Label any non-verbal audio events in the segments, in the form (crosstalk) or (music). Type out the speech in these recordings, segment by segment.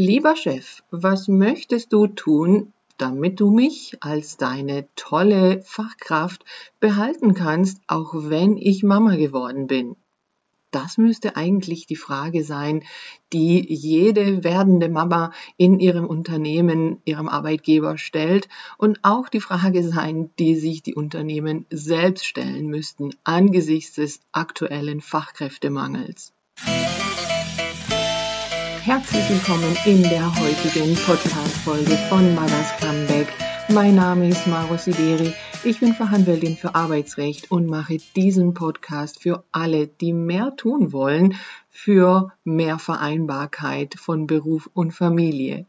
Lieber Chef, was möchtest du tun, damit du mich als deine tolle Fachkraft behalten kannst, auch wenn ich Mama geworden bin? Das müsste eigentlich die Frage sein, die jede werdende Mama in ihrem Unternehmen, ihrem Arbeitgeber stellt und auch die Frage sein, die sich die Unternehmen selbst stellen müssten angesichts des aktuellen Fachkräftemangels. Herzlich willkommen in der heutigen Podcast-Folge von Mothers Comeback. Mein Name ist Maro Sideri. Ich bin Verhandlerin für Arbeitsrecht und mache diesen Podcast für alle, die mehr tun wollen für mehr Vereinbarkeit von Beruf und Familie.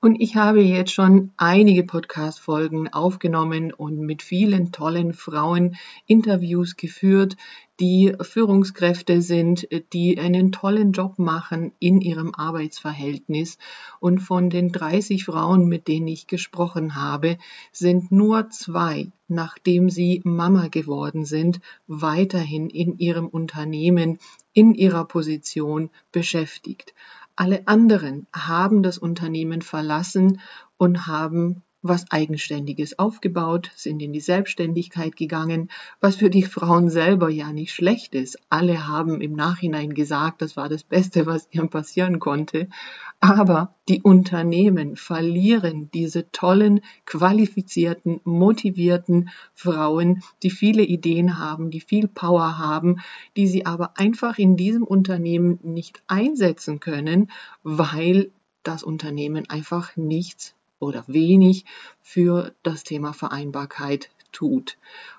Und ich habe jetzt schon einige Podcast-Folgen aufgenommen und mit vielen tollen Frauen Interviews geführt, die Führungskräfte sind, die einen tollen Job machen in ihrem Arbeitsverhältnis. Und von den 30 Frauen, mit denen ich gesprochen habe, sind nur zwei, nachdem sie Mama geworden sind, weiterhin in ihrem Unternehmen, in ihrer Position beschäftigt. Alle anderen haben das Unternehmen verlassen und haben was Eigenständiges aufgebaut, sind in die Selbstständigkeit gegangen, was für die Frauen selber ja nicht schlecht ist. Alle haben im Nachhinein gesagt, das war das Beste, was (laughs) ihnen passieren konnte. Aber die Unternehmen verlieren diese tollen, qualifizierten, motivierten Frauen, die viele Ideen haben, die viel Power haben, die sie aber einfach in diesem Unternehmen nicht einsetzen können, weil das Unternehmen einfach nichts oder wenig für das Thema Vereinbarkeit tut.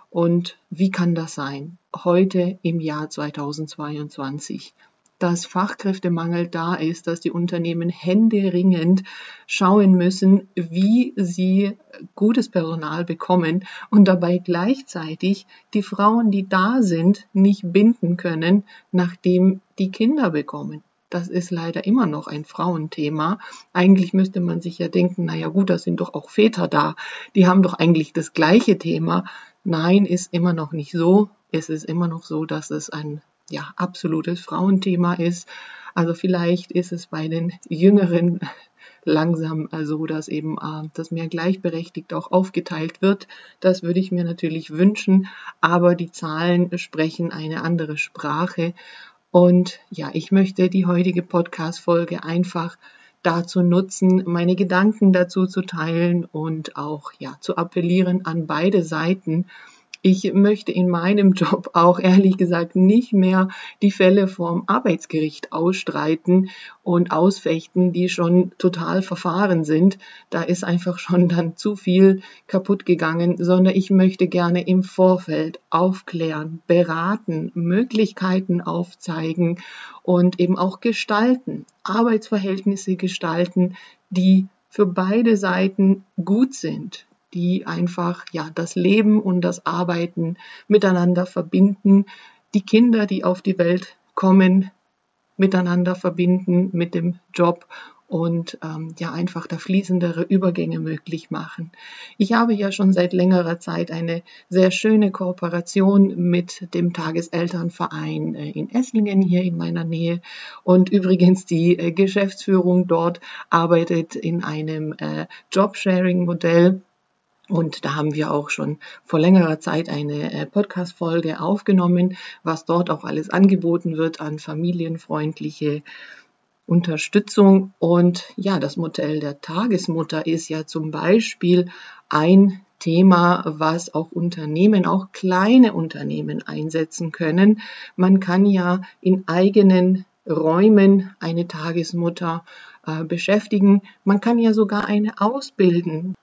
Und wie kann das sein? Heute im Jahr 2022 dass Fachkräftemangel da ist, dass die Unternehmen händeringend schauen müssen, wie sie gutes Personal bekommen und dabei gleichzeitig die Frauen, die da sind, nicht binden können, nachdem die Kinder bekommen. Das ist leider immer noch ein Frauenthema. Eigentlich müsste man sich ja denken, naja gut, da sind doch auch Väter da. Die haben doch eigentlich das gleiche Thema. Nein, ist immer noch nicht so. Es ist immer noch so, dass es ein ja, absolutes Frauenthema ist. Also vielleicht ist es bei den Jüngeren (laughs) langsam so, dass eben äh, das mehr gleichberechtigt auch aufgeteilt wird. Das würde ich mir natürlich wünschen, aber die Zahlen sprechen eine andere Sprache und ja, ich möchte die heutige Podcast-Folge einfach dazu nutzen, meine Gedanken dazu zu teilen und auch ja zu appellieren an beide Seiten, ich möchte in meinem Job auch ehrlich gesagt nicht mehr die Fälle vom Arbeitsgericht ausstreiten und ausfechten, die schon total verfahren sind. Da ist einfach schon dann zu viel kaputt gegangen, sondern ich möchte gerne im Vorfeld aufklären, beraten, Möglichkeiten aufzeigen und eben auch gestalten, Arbeitsverhältnisse gestalten, die für beide Seiten gut sind, die einfach ja das Leben und das Arbeiten miteinander verbinden, die Kinder, die auf die Welt kommen, miteinander verbinden mit dem Job und ähm, ja einfach da fließendere Übergänge möglich machen. Ich habe ja schon seit längerer Zeit eine sehr schöne Kooperation mit dem Tageselternverein äh, in Esslingen hier in meiner Nähe und übrigens die äh, Geschäftsführung dort arbeitet in einem äh, Jobsharing-Modell und da haben wir auch schon vor längerer Zeit eine äh, Podcast-Folge aufgenommen, was dort auch alles angeboten wird an familienfreundliche Unterstützung. Und ja, das Modell der Tagesmutter ist ja zum Beispiel ein Thema, was auch Unternehmen, auch kleine Unternehmen einsetzen können. Man kann ja in eigenen Räumen eine Tagesmutter äh, beschäftigen. Man kann ja sogar eine ausbilden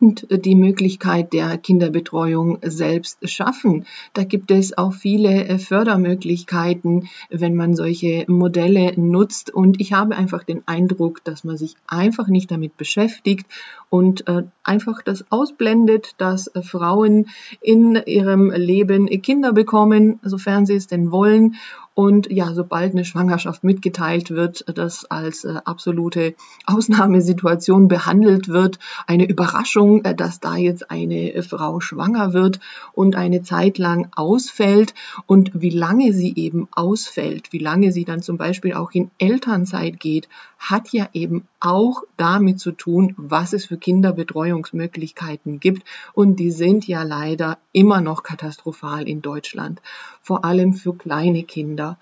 und die Möglichkeit der Kinderbetreuung selbst schaffen. Da gibt es auch viele äh, Fördermöglichkeiten, wenn man solche Modelle nutzt. Und ich habe einfach den Eindruck, dass man sich einfach nicht damit beschäftigt und äh, einfach das ausblendet, dass äh, Frauen in ihrem Leben Kinder bekommen, sofern sie es denn wollen und ja, sobald eine Schwangerschaft mitgeteilt wird, das als äh, absolute Ausnahmesituation behandelt wird, eine Überraschung, äh, dass da jetzt eine äh, Frau schwanger wird und eine Zeit lang ausfällt und wie lange sie eben ausfällt, wie lange sie dann zum Beispiel auch in Elternzeit geht, hat ja eben auch damit zu tun, was es für Kinderbetreuungsmöglichkeiten gibt. Und die sind ja leider immer noch katastrophal in Deutschland, vor allem für kleine Kinder.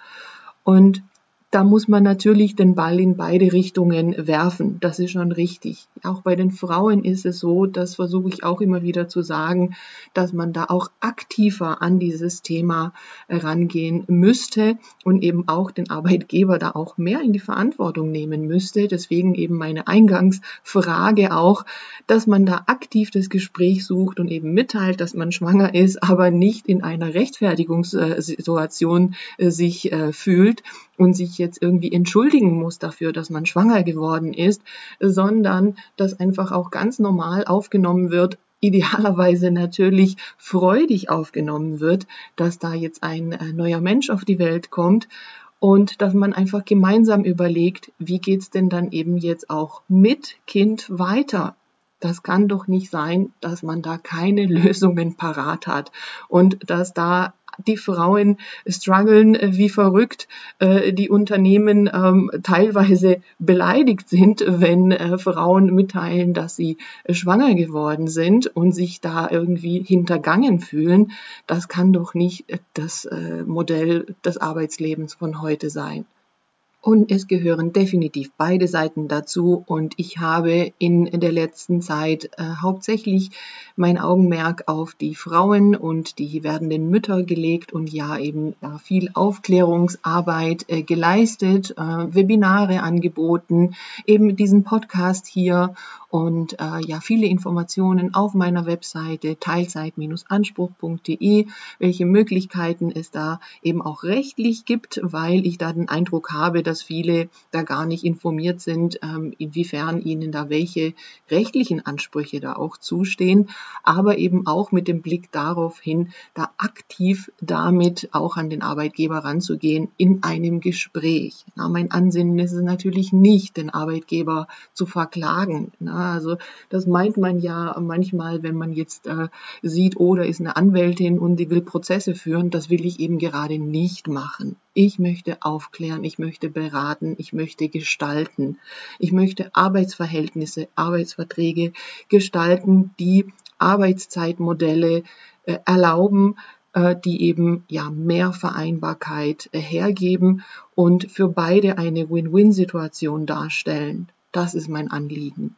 Und da muss man natürlich den Ball in beide Richtungen werfen. Das ist schon richtig. Auch bei den Frauen ist es so, das versuche ich auch immer wieder zu sagen, dass man da auch aktiver an dieses Thema rangehen müsste und eben auch den Arbeitgeber da auch mehr in die Verantwortung nehmen müsste. Deswegen eben meine Eingangsfrage auch, dass man da aktiv das Gespräch sucht und eben mitteilt, dass man schwanger ist, aber nicht in einer Rechtfertigungssituation äh, sich äh, fühlt und sich jetzt irgendwie entschuldigen muss dafür, dass man schwanger geworden ist, sondern dass einfach auch ganz normal aufgenommen wird, idealerweise natürlich freudig aufgenommen wird, dass da jetzt ein äh, neuer Mensch auf die Welt kommt und dass man einfach gemeinsam überlegt, wie geht's denn dann eben jetzt auch mit Kind weiter? Das kann doch nicht sein, dass man da keine (laughs) Lösungen parat hat und dass da die Frauen strugglen äh, wie verrückt, äh, die Unternehmen ähm, teilweise beleidigt sind, wenn äh, Frauen mitteilen, dass sie schwanger geworden sind und sich da irgendwie hintergangen fühlen. Das kann doch nicht das Modell des Arbeitslebens von heute sein. Und es gehören definitiv beide Seiten dazu. Und ich habe in der letzten Zeit äh, hauptsächlich mein Augenmerk auf die Frauen und die werdenden Mütter gelegt und ja eben ja, viel Aufklärungsarbeit äh, geleistet, äh, Webinare angeboten, eben diesen Podcast hier und äh, ja viele Informationen auf meiner Webseite teilzeit-anspruch.de, welche Möglichkeiten es da eben auch rechtlich gibt, weil ich da den Eindruck habe, dass viele da gar nicht informiert sind, ähm, inwiefern ihnen da welche rechtlichen Ansprüche da auch zustehen, aber eben auch mit dem Blick darauf hin, da aktiv damit auch an den Arbeitgeber ranzugehen in einem Gespräch. Na, mein Ansinnen ist es natürlich nicht, den Arbeitgeber zu verklagen. Na, also das meint man ja manchmal, wenn man jetzt äh, sieht, oh, da ist eine Anwältin und die will Prozesse führen. Das will ich eben gerade nicht machen. Ich möchte aufklären, ich möchte beraten, ich möchte gestalten. Ich möchte Arbeitsverhältnisse, Arbeitsverträge gestalten, die Arbeitszeitmodelle äh, erlauben, äh, die eben ja mehr Vereinbarkeit äh, hergeben und für beide eine Win-Win-Situation darstellen. Das ist mein Anliegen.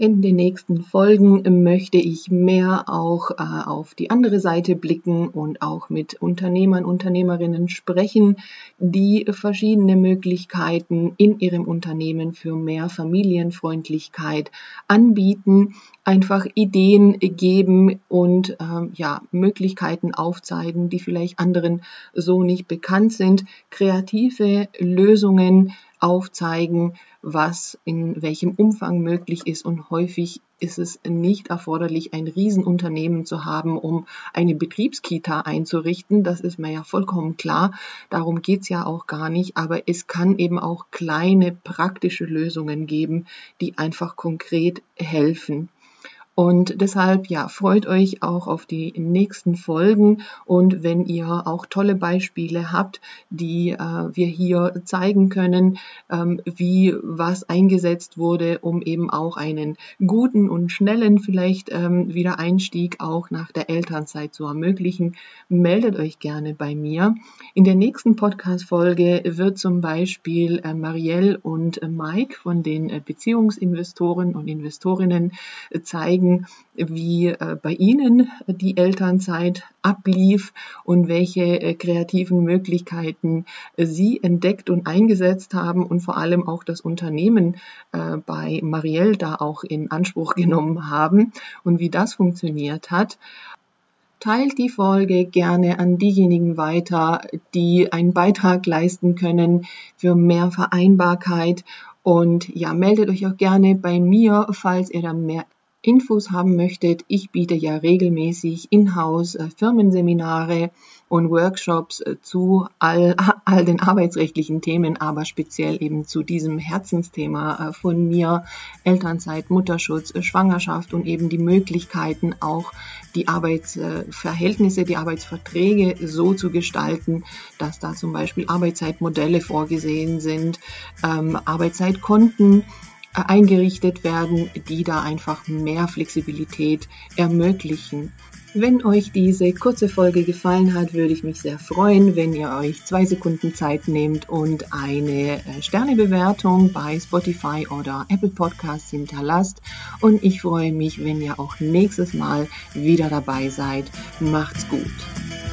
In den nächsten Folgen möchte ich mehr auch äh, auf die andere Seite blicken und auch mit Unternehmern, Unternehmerinnen sprechen, die verschiedene Möglichkeiten in ihrem Unternehmen für mehr Familienfreundlichkeit anbieten, einfach Ideen geben und äh, ja, Möglichkeiten aufzeigen, die vielleicht anderen so nicht bekannt sind, kreative Lösungen aufzeigen, was in welchem Umfang möglich ist und häufig ist es nicht erforderlich, ein Riesenunternehmen zu haben, um eine Betriebskita einzurichten. Das ist mir ja vollkommen klar. Darum geht's ja auch gar nicht. Aber es kann eben auch kleine praktische Lösungen geben, die einfach konkret helfen. Und deshalb, ja, freut euch auch auf die nächsten Folgen. Und wenn ihr auch tolle Beispiele habt, die äh, wir hier zeigen können, ähm, wie was eingesetzt wurde, um eben auch einen guten und schnellen vielleicht ähm, Wiedereinstieg auch nach der Elternzeit zu ermöglichen, meldet euch gerne bei mir. In der nächsten Podcast-Folge wird zum Beispiel äh, Marielle und Mike von den äh, Beziehungsinvestoren und Investorinnen äh, zeigen, zeigen, wie äh, bei Ihnen die Elternzeit ablief und welche äh, kreativen Möglichkeiten äh, Sie entdeckt und eingesetzt haben und vor allem auch das Unternehmen bei Marielle da auch in Anspruch (laughs) genommen haben und wie das funktioniert hat. Teilt die Folge gerne an diejenigen weiter, die einen Beitrag leisten können für mehr Vereinbarkeit. Und ja, meldet euch auch gerne bei mir, falls ihr da mehr Infos haben möchtet, ich biete ja regelmäßig in-house äh, Firmenseminare und Workshops äh, zu all, (laughs) all den arbeitsrechtlichen Themen, aber speziell eben zu diesem Herzensthema äh, von mir, Elternzeit, Mutterschutz, Schwangerschaft und eben die Möglichkeiten auch die Arbeitsverhältnisse, die Arbeitsverträge so zu gestalten, dass da zum Beispiel Arbeitszeitmodelle vorgesehen sind, ähm, Arbeitszeitkonten, eingerichtet werden, die da einfach mehr Flexibilität ermöglichen. Wenn euch diese kurze Folge gefallen hat, würde ich mich sehr freuen, wenn ihr euch zwei Sekunden Zeit nehmt und eine äh, Sternebewertung bei Spotify oder Apple Podcasts hinterlasst. Und ich freue mich, wenn ihr auch nächstes Mal wieder dabei seid. Macht's gut.